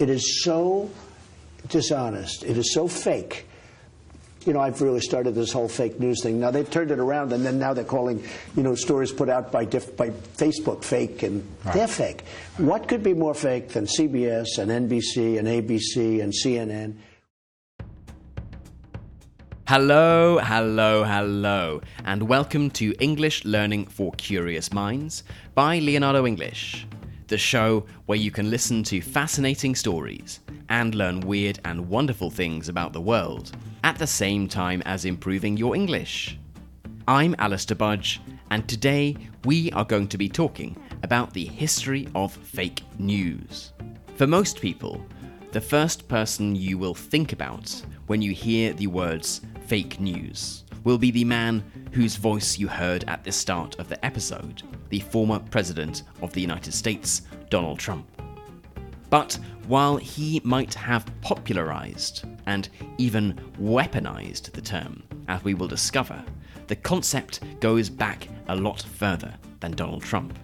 It is so dishonest. It is so fake. You know, I've really started this whole fake news thing. Now they've turned it around, and then now they're calling, you know, stories put out by diff- by Facebook fake, and right. they're fake. What could be more fake than CBS and NBC and ABC and CNN? Hello, hello, hello, and welcome to English Learning for Curious Minds by Leonardo English, the show where you can listen to fascinating stories and learn weird and wonderful things about the world at the same time as improving your English. I'm Alistair Budge, and today we are going to be talking about the history of fake news. For most people, the first person you will think about when you hear the words fake news will be the man whose voice you heard at the start of the episode, the former President of the United States, Donald Trump. But while he might have popularized and even weaponized the term, as we will discover, the concept goes back a lot further than Donald Trump.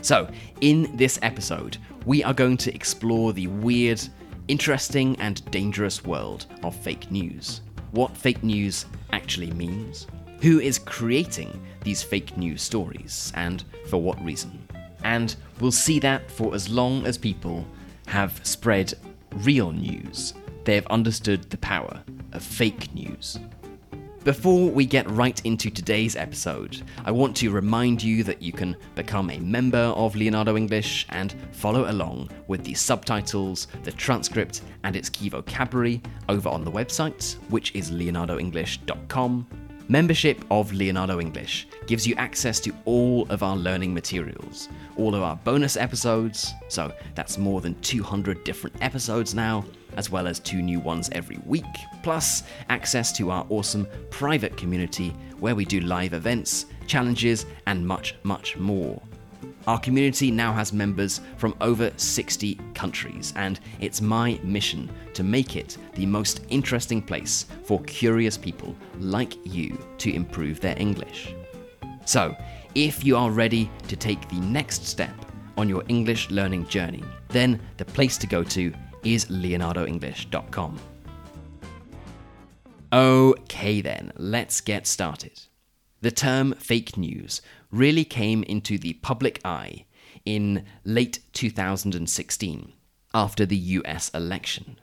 So, in this episode, we are going to explore the weird, interesting, and dangerous world of fake news what fake news actually means, who is creating these fake news stories, and for what reason. And we'll see that for as long as people have spread real news, they have understood the power of fake news. Before we get right into today's episode, I want to remind you that you can become a member of Leonardo English and follow along with the subtitles, the transcript, and its key vocabulary over on the website, which is leonardoenglish.com. Membership of Leonardo English gives you access to all of our learning materials, all of our bonus episodes, so that's more than 200 different episodes now as well as two new ones every week, plus access to our awesome private community where we do live events, challenges, and much, much more. Our community now has members from over 60 countries, and it's my mission to make it the most interesting place for curious people like you to improve their English. So, if you are ready to take the next step on your English learning journey, then the place to go to is leonardoenglish.com. Okay, then, let's get started. The term fake news really came into the public eye in late 2016 after the US election.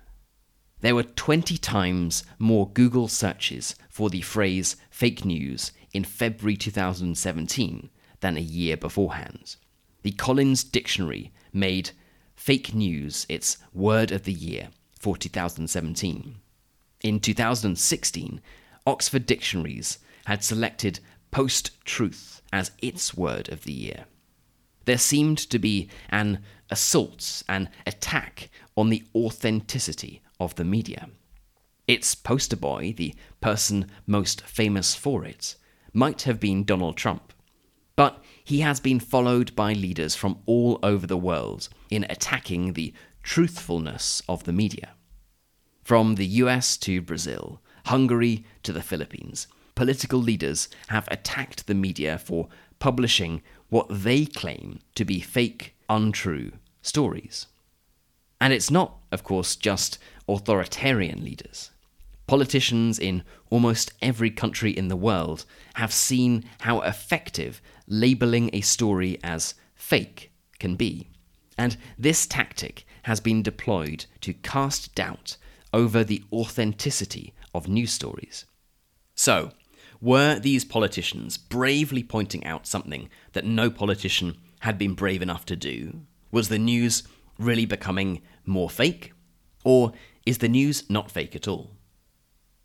There were 20 times more Google searches for the phrase fake news in February 2017 than a year beforehand. The Collins Dictionary made fake news its word of the year for 2017. In 2016, Oxford Dictionaries had selected post truth as its word of the year. There seemed to be an assault, an attack on the authenticity of the media. Its poster boy, the person most famous for it, might have been Donald Trump. But he has been followed by leaders from all over the world in attacking the truthfulness of the media. From the US to Brazil, Hungary to the Philippines, political leaders have attacked the media for publishing what they claim to be fake, untrue stories. And it's not, of course, just authoritarian leaders. Politicians in almost every country in the world have seen how effective labeling a story as fake can be. And this tactic has been deployed to cast doubt over the authenticity of news stories. So, were these politicians bravely pointing out something that no politician had been brave enough to do? Was the news really becoming more fake? Or is the news not fake at all?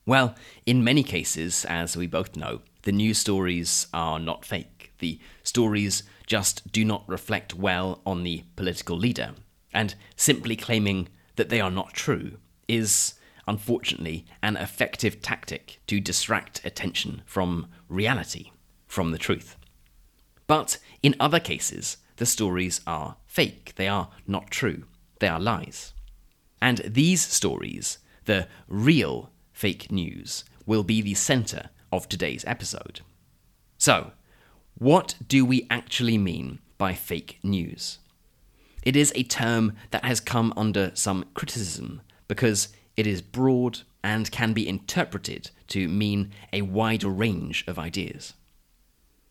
Well, in many cases, as we both know, the news stories are not fake. The stories just do not reflect well on the political leader, and simply claiming that they are not true is, unfortunately, an effective tactic to distract attention from reality, from the truth. But in other cases, the stories are fake, they are not true, they are lies. And these stories, the real fake news, will be the centre of today's episode. So, what do we actually mean by fake news? It is a term that has come under some criticism because it is broad and can be interpreted to mean a wider range of ideas.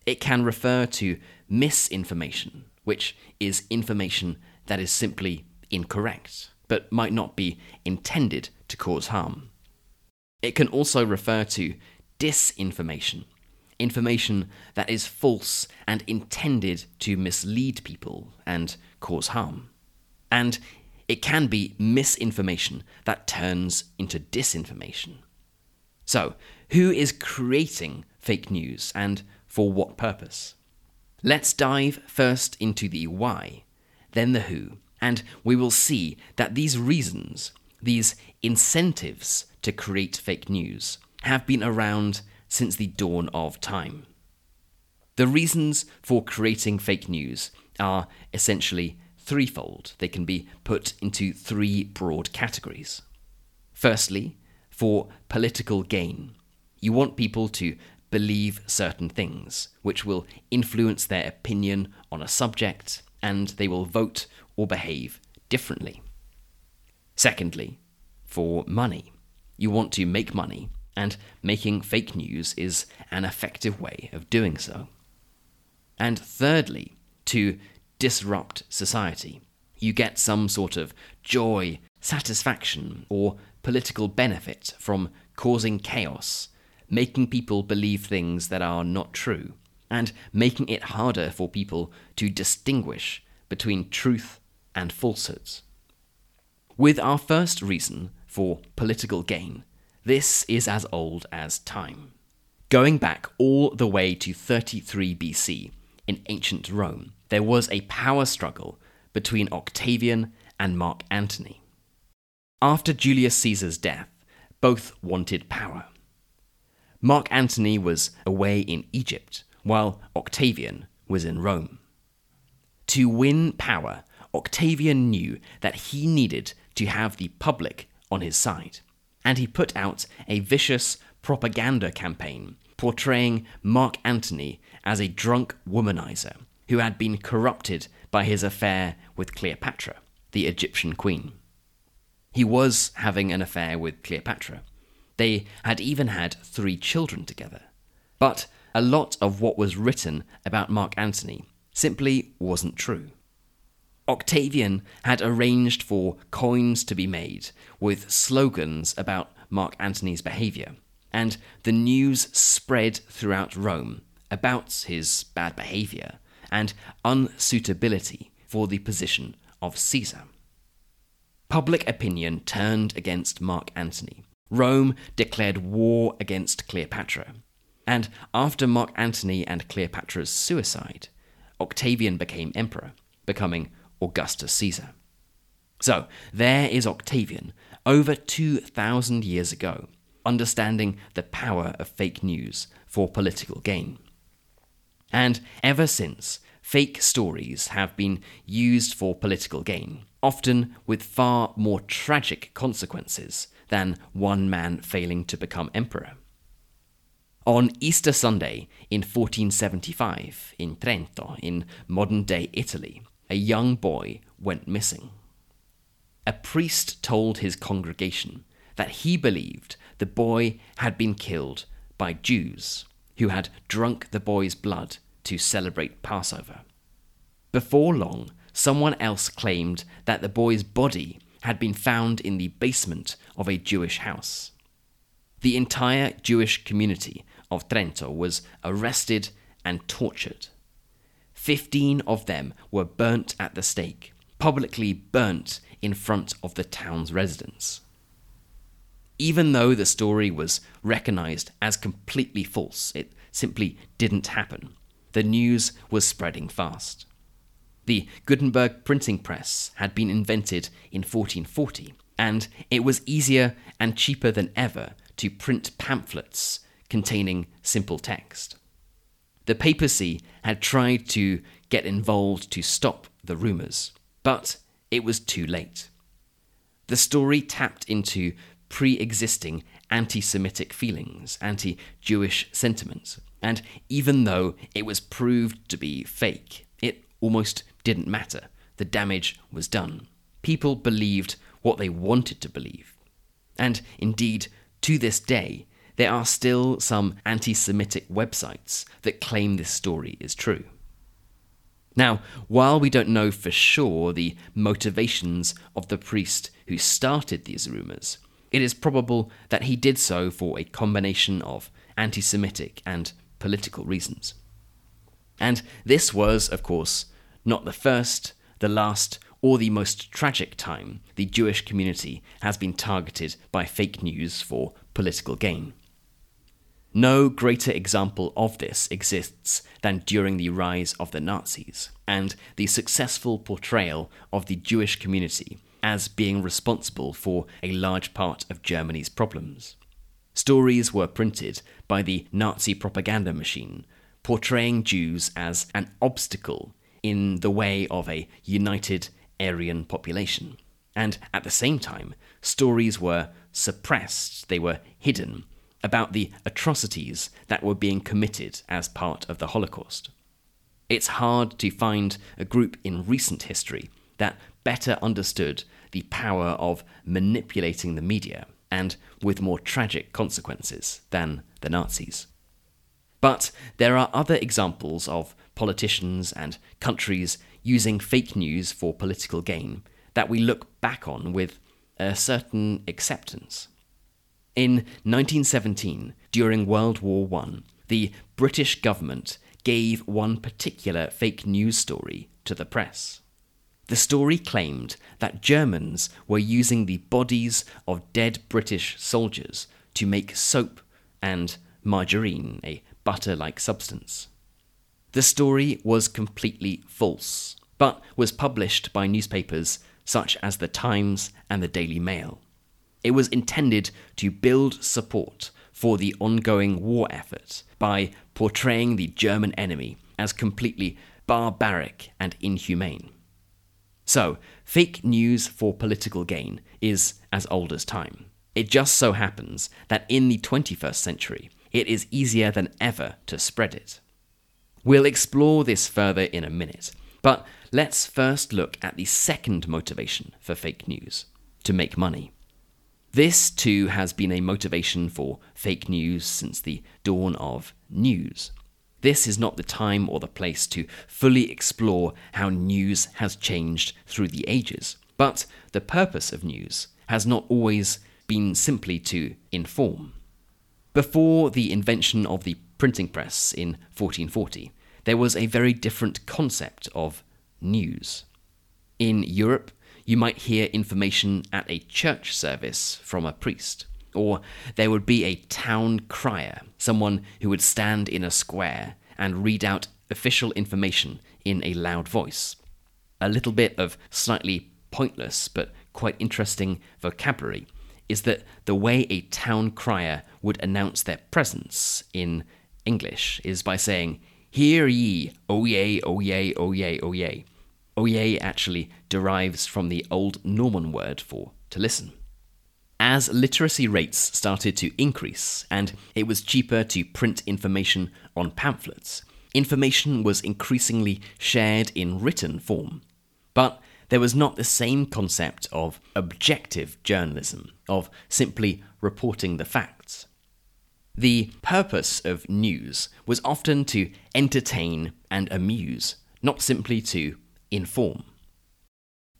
It can refer to misinformation, which is information that is simply incorrect, but might not be intended to cause harm. It can also refer to disinformation, information that is false and intended to mislead people and cause harm. And it can be misinformation that turns into disinformation. So, who is creating fake news and for what purpose? Let's dive first into the why, then the who, and we will see that these reasons, these incentives to create fake news, have been around since the dawn of time. The reasons for creating fake news are essentially threefold. They can be put into three broad categories. Firstly, for political gain. You want people to believe certain things, which will influence their opinion on a subject, and they will vote or behave differently. Secondly, for money. You want to make money, and making fake news is an effective way of doing so. And thirdly, to disrupt society. You get some sort of joy, satisfaction, or political benefit from causing chaos, making people believe things that are not true, and making it harder for people to distinguish between truth and falsehoods. With our first reason for political gain, this is as old as time. Going back all the way to 33 BC in ancient Rome, there was a power struggle between Octavian and Mark Antony. After Julius Caesar's death, both wanted power. Mark Antony was away in Egypt, while Octavian was in Rome. To win power, Octavian knew that he needed to have the public on his side, and he put out a vicious propaganda campaign portraying Mark Antony as a drunk womanizer who had been corrupted by his affair with Cleopatra, the Egyptian queen. He was having an affair with Cleopatra. They had even had three children together. But a lot of what was written about Mark Antony simply wasn't true. Octavian had arranged for coins to be made with slogans about Mark Antony's behaviour, and the news spread throughout Rome about his bad behaviour and unsuitability for the position of Caesar. Public opinion turned against Mark Antony. Rome declared war against Cleopatra. And after Mark Antony and Cleopatra's suicide, Octavian became emperor, becoming Augustus Caesar. So, there is Octavian, over 2,000 years ago, understanding the power of fake news for political gain. And ever since, fake stories have been used for political gain, often with far more tragic consequences than one man failing to become emperor. On Easter Sunday in 1475, in Trento, in modern day Italy, a young boy went missing. A priest told his congregation that he believed the boy had been killed by Jews who had drunk the boy's blood to celebrate Passover. Before long, someone else claimed that the boy's body had been found in the basement of a Jewish house. The entire Jewish community of Trento was arrested and tortured. Fifteen of them were burnt at the stake, publicly burnt in front of the town's residents. Even though the story was recognized as completely false, it simply didn't happen the news was spreading fast. The Gutenberg printing press had been invented in 1440, and it was easier and cheaper than ever to print pamphlets containing simple text. The papacy had tried to get involved to stop the rumours, but it was too late. The story tapped into pre existing anti Semitic feelings, anti Jewish sentiments, and even though it was proved to be fake, it almost didn't matter. the damage was done. People believed what they wanted to believe. And indeed, to this day, there are still some anti Semitic websites that claim this story is true. Now, while we don't know for sure the motivations of the priest who started these rumours, it is probable that he did so for a combination of anti Semitic and political reasons. And this was, of course, not the first, the last, or the most tragic time the Jewish community has been targeted by fake news for political gain. No greater example of this exists than during the rise of the Nazis and the successful portrayal of the Jewish community as being responsible for a large part of Germany's problems. Stories were printed by the Nazi propaganda machine, portraying Jews as an obstacle in the way of a united Aryan population. And at the same time, stories were suppressed, they were hidden about the atrocities that were being committed as part of the Holocaust. It's hard to find a group in recent history that better understood the power of manipulating the media and with more tragic consequences than the Nazis. But there are other examples of politicians and countries using fake news for political gain that we look back on with a certain acceptance. In 1917, during World War I, the British government gave one particular fake news story to the press. The story claimed that Germans were using the bodies of dead British soldiers to make soap and margarine, a butter like substance. The story was completely false, but was published by newspapers such as the Times and the Daily Mail. It was intended to build support for the ongoing war effort by portraying the German enemy as completely barbaric and inhumane. So, fake news for political gain is as old as time. It just so happens that in the 21st century, it is easier than ever to spread it. We'll explore this further in a minute, but let's first look at the second motivation for fake news to make money. This, too, has been a motivation for fake news since the dawn of news. This is not the time or the place to fully explore how news has changed through the ages, but the purpose of news has not always been simply to inform. Before the invention of the printing press in 1440, there was a very different concept of news. In Europe, you might hear information at a church service from a priest. Or there would be a town crier, someone who would stand in a square and read out official information in a loud voice. A little bit of slightly pointless but quite interesting vocabulary is that the way a town crier would announce their presence in English is by saying, Hear ye, oh yea, oh yea. Oyez actually derives from the Old Norman word for to listen. As literacy rates started to increase and it was cheaper to print information on pamphlets, information was increasingly shared in written form. But there was not the same concept of objective journalism, of simply reporting the facts. The purpose of news was often to entertain and amuse, not simply to inform.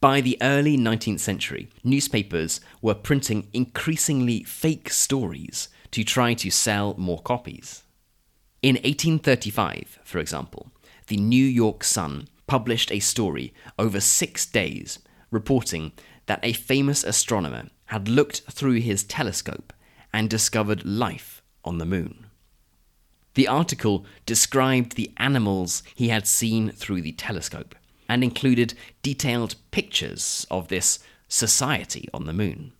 By the early 19th century, newspapers were printing increasingly fake stories to try to sell more copies. In 1835, for example, the New York Sun published a story over six days reporting that a famous astronomer had looked through his telescope and discovered life on the moon. The article described the animals he had seen through the telescope and included detailed pictures of this society on the moon.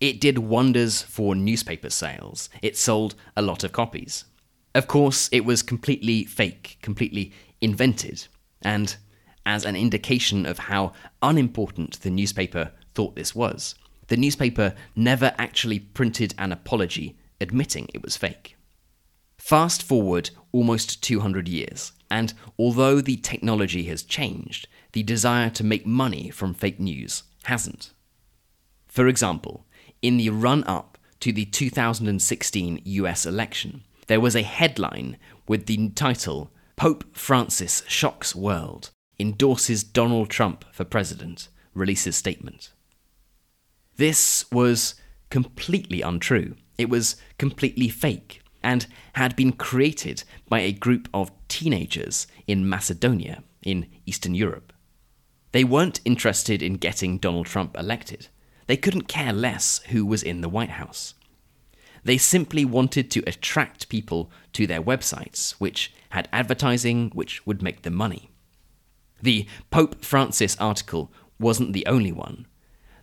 It did wonders for newspaper sales. It sold a lot of copies. Of course, it was completely fake, completely invented, and as an indication of how unimportant the newspaper thought this was, the newspaper never actually printed an apology admitting it was fake. Fast forward almost 200 years, And although the technology has changed, the desire to make money from fake news hasn't. For example, in the run up to the 2016 US election, there was a headline with the title Pope Francis Shocks World, Endorses Donald Trump for President, releases statement. This was completely untrue. It was completely fake and had been created by a group of teenagers in Macedonia, in Eastern Europe. They weren't interested in getting Donald Trump elected. They couldn't care less who was in the White House. They simply wanted to attract people to their websites, which had advertising which would make them money. The Pope Francis article wasn't the only one.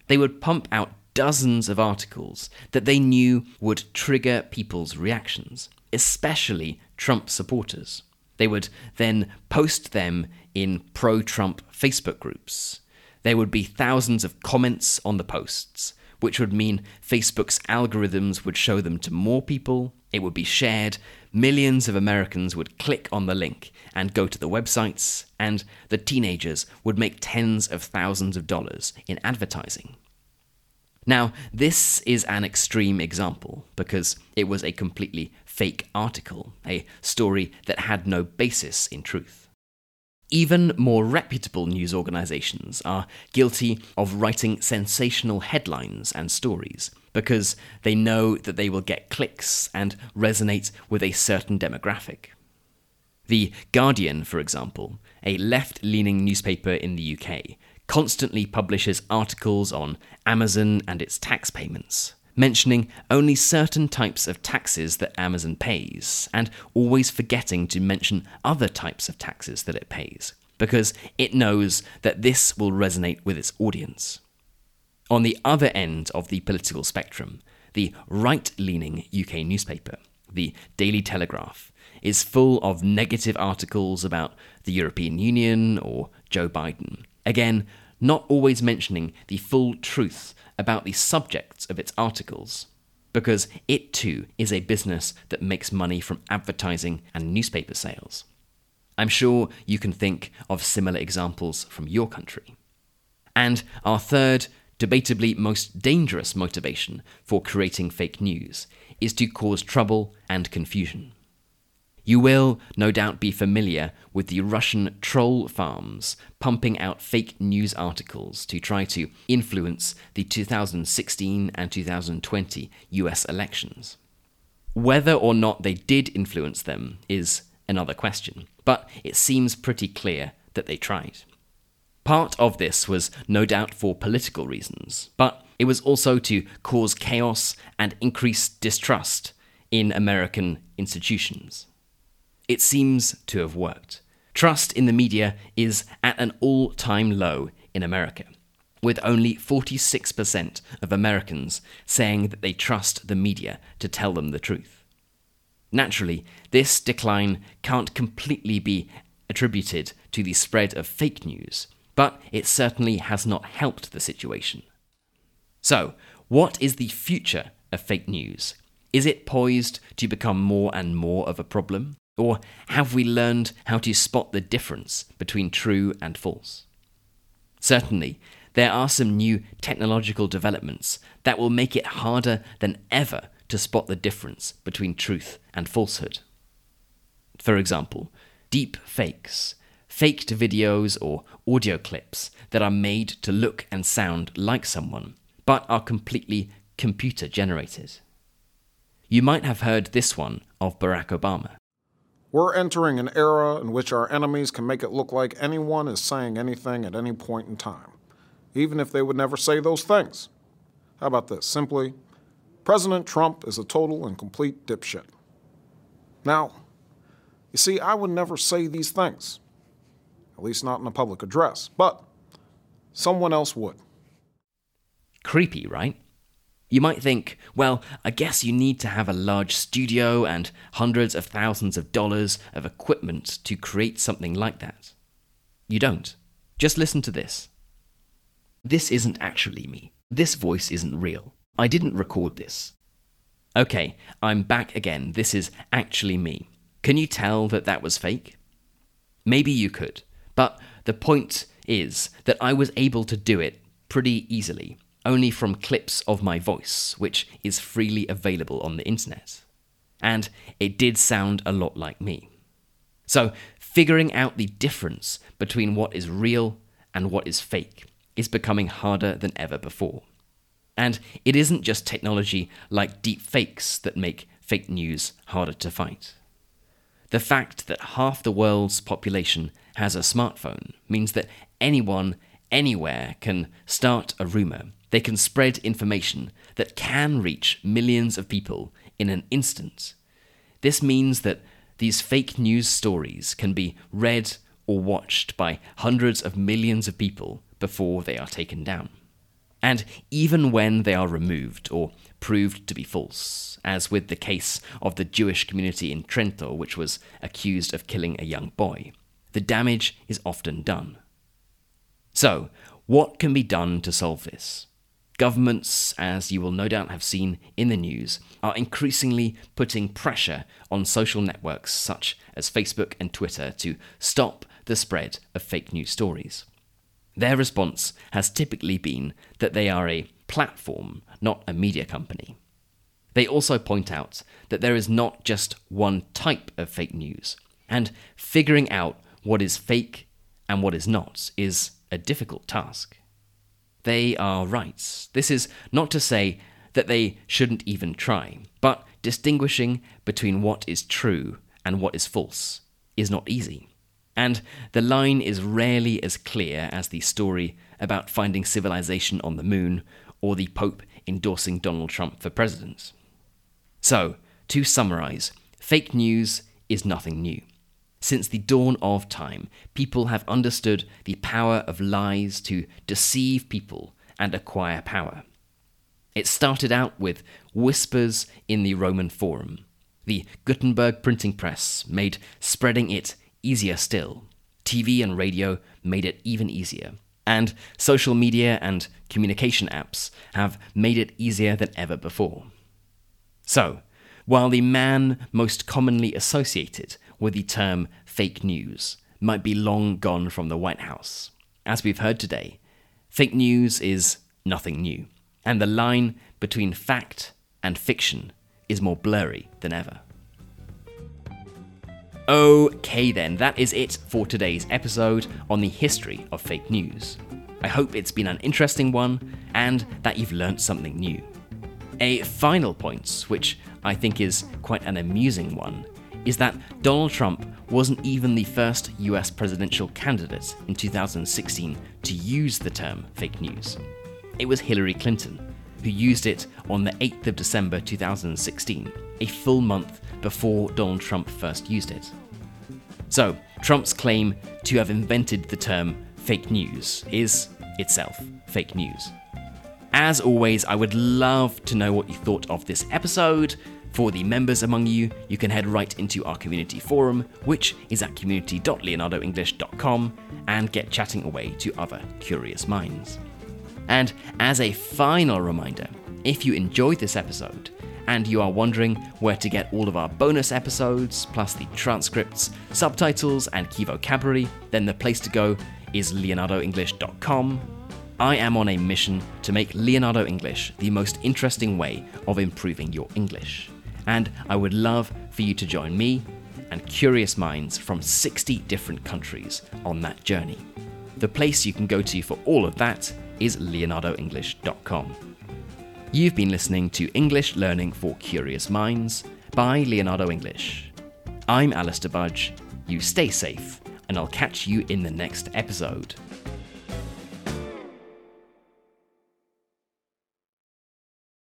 They would pump out dozens of articles that they knew would trigger people's reactions, especially Trump supporters. They would then post them in pro Trump Facebook groups. There would be thousands of comments on the posts, which would mean Facebook's algorithms would show them to more people, it would be shared, millions of Americans would click on the link and go to the websites, and the teenagers would make tens of thousands of dollars in advertising. Now, this is an extreme example because it was a completely fake article, a story that had no basis in truth. Even more reputable news organizations are guilty of writing sensational headlines and stories because they know that they will get clicks and resonate with a certain demographic. The Guardian, for example, a left leaning newspaper in the UK, constantly publishes articles on Amazon and its tax payments, mentioning only certain types of taxes that Amazon pays, and always forgetting to mention other types of taxes that it pays, because it knows that this will resonate with its audience. On the other end of the political spectrum, the right leaning UK newspaper, the Daily Telegraph, is full of negative articles about the European Union or Joe Biden. Again, not always mentioning the full truth about the subjects of its articles, because it too is a business that makes money from advertising and newspaper sales. I'm sure you can think of similar examples from your country. And our third, debatably most dangerous motivation for creating fake news is to cause trouble and confusion. You will, no doubt, be familiar with the Russian troll farms pumping out fake news articles to try to influence the 2016 and 2020 US elections. Whether or not they did influence them is another question, but it seems pretty clear that they tried. Part of this was no doubt for political reasons, but it was also to cause chaos and increase distrust in American institutions. It seems to have worked. Trust in the media is at an all time low in America, with only 46% of Americans saying that they trust the media to tell them the truth. Naturally, this decline can't completely be attributed to the spread of fake news, but it certainly has not helped the situation. So, what is the future of fake news? Is it poised to become more and more of a problem? Or have we learned how to spot the difference between true and false? Certainly, there are some new technological developments that will make it harder than ever to spot the difference between truth and falsehood. For example, deep fakes, faked videos or audio clips that are made to look and sound like someone, but are completely computer generated. You might have heard this one of Barack Obama. We're entering an era in which our enemies can make it look like anyone is saying anything at any point in time, even if they would never say those things. How about this? Simply, President Trump is a total and complete dipshit. Now, you see, I would never say these things, at least not in a public address, but someone else would. Creepy, right? You might think, well, I guess you need to have a large studio and hundreds of thousands of dollars of equipment to create something like that. You don't. Just listen to this. This isn't actually me. This voice isn't real. I didn't record this. Okay, I'm back again. This is actually me. Can you tell that that was fake? Maybe you could, but the point is that I was able to do it pretty easily, only from clips of my voice, which is freely available on the internet. And it did sound a lot like me. So, figuring out the difference between what is real and what is fake is becoming harder than ever before. And it isn't just technology like deep fakes that make fake news harder to fight. The fact that half the world's population has a smartphone means that anyone, anywhere can start a rumor. They can spread information that can reach millions of people in an instant. This means that these fake news stories can be read or watched by hundreds of millions of people before they are taken down. And even when they are removed or proved to be false, as with the case of the Jewish community in Trento, which was accused of killing a young boy, the damage is often done. So, what can be done to solve this? Governments, as you will no doubt have seen in the news, are increasingly putting pressure on social networks such as Facebook and Twitter to stop the spread of fake news stories. Their response has typically been that they are a platform, not a media company. They also point out that there is not just one type of fake news, and figuring out what is fake and what is not is a difficult task. They are rights. This is not to say that they shouldn't even try, but distinguishing between what is true and what is false is not easy. And the line is rarely as clear as the story about finding civilization on the moon or the Pope endorsing Donald Trump for president. So, to summarize, fake news is nothing new. Since the dawn of time, people have understood the power of lies to deceive people and acquire power. It started out with whispers in the Roman Forum. The Gutenberg printing press made spreading it easier still. TV and radio made it even easier. And social media and communication apps have made it easier than ever before. So, while the man most commonly associated with the term fake news might be long gone from the White House, as we've heard today, fake news is nothing new, and the line between fact and fiction is more blurry than ever. Okay, then, that is it for today's episode on the history of fake news. I hope it's been an interesting one and that you've learnt something new. A final point, which I think is quite an amusing one, is that Donald Trump wasn't even the first US presidential candidate in 2016 to use the term fake news. It was Hillary Clinton, who used it on the 8th of December 2016, a full month before Donald Trump first used it. So, Trump's claim to have invented the term fake news is itself fake news. As always, I would love to know what you thought of this episode. For the members among you, you can head right into our community forum, which is at community.leonardoenglish.com, and get chatting away to other curious minds. And as a final reminder, if you enjoyed this episode, and you are wondering where to get all of our bonus episodes, plus the transcripts, subtitles, and key vocabulary, then the place to go is leonardoenglish.com. I am on a mission to make Leonardo English the most interesting way of improving your English. And I would love for you to join me and curious minds from 60 different countries on that journey. The place you can go to for all of that is leonardoenglish.com. You've been listening to English Learning for Curious Minds by Leonardo English. I'm Alistair Budge. You stay safe, and I'll catch you in the next episode.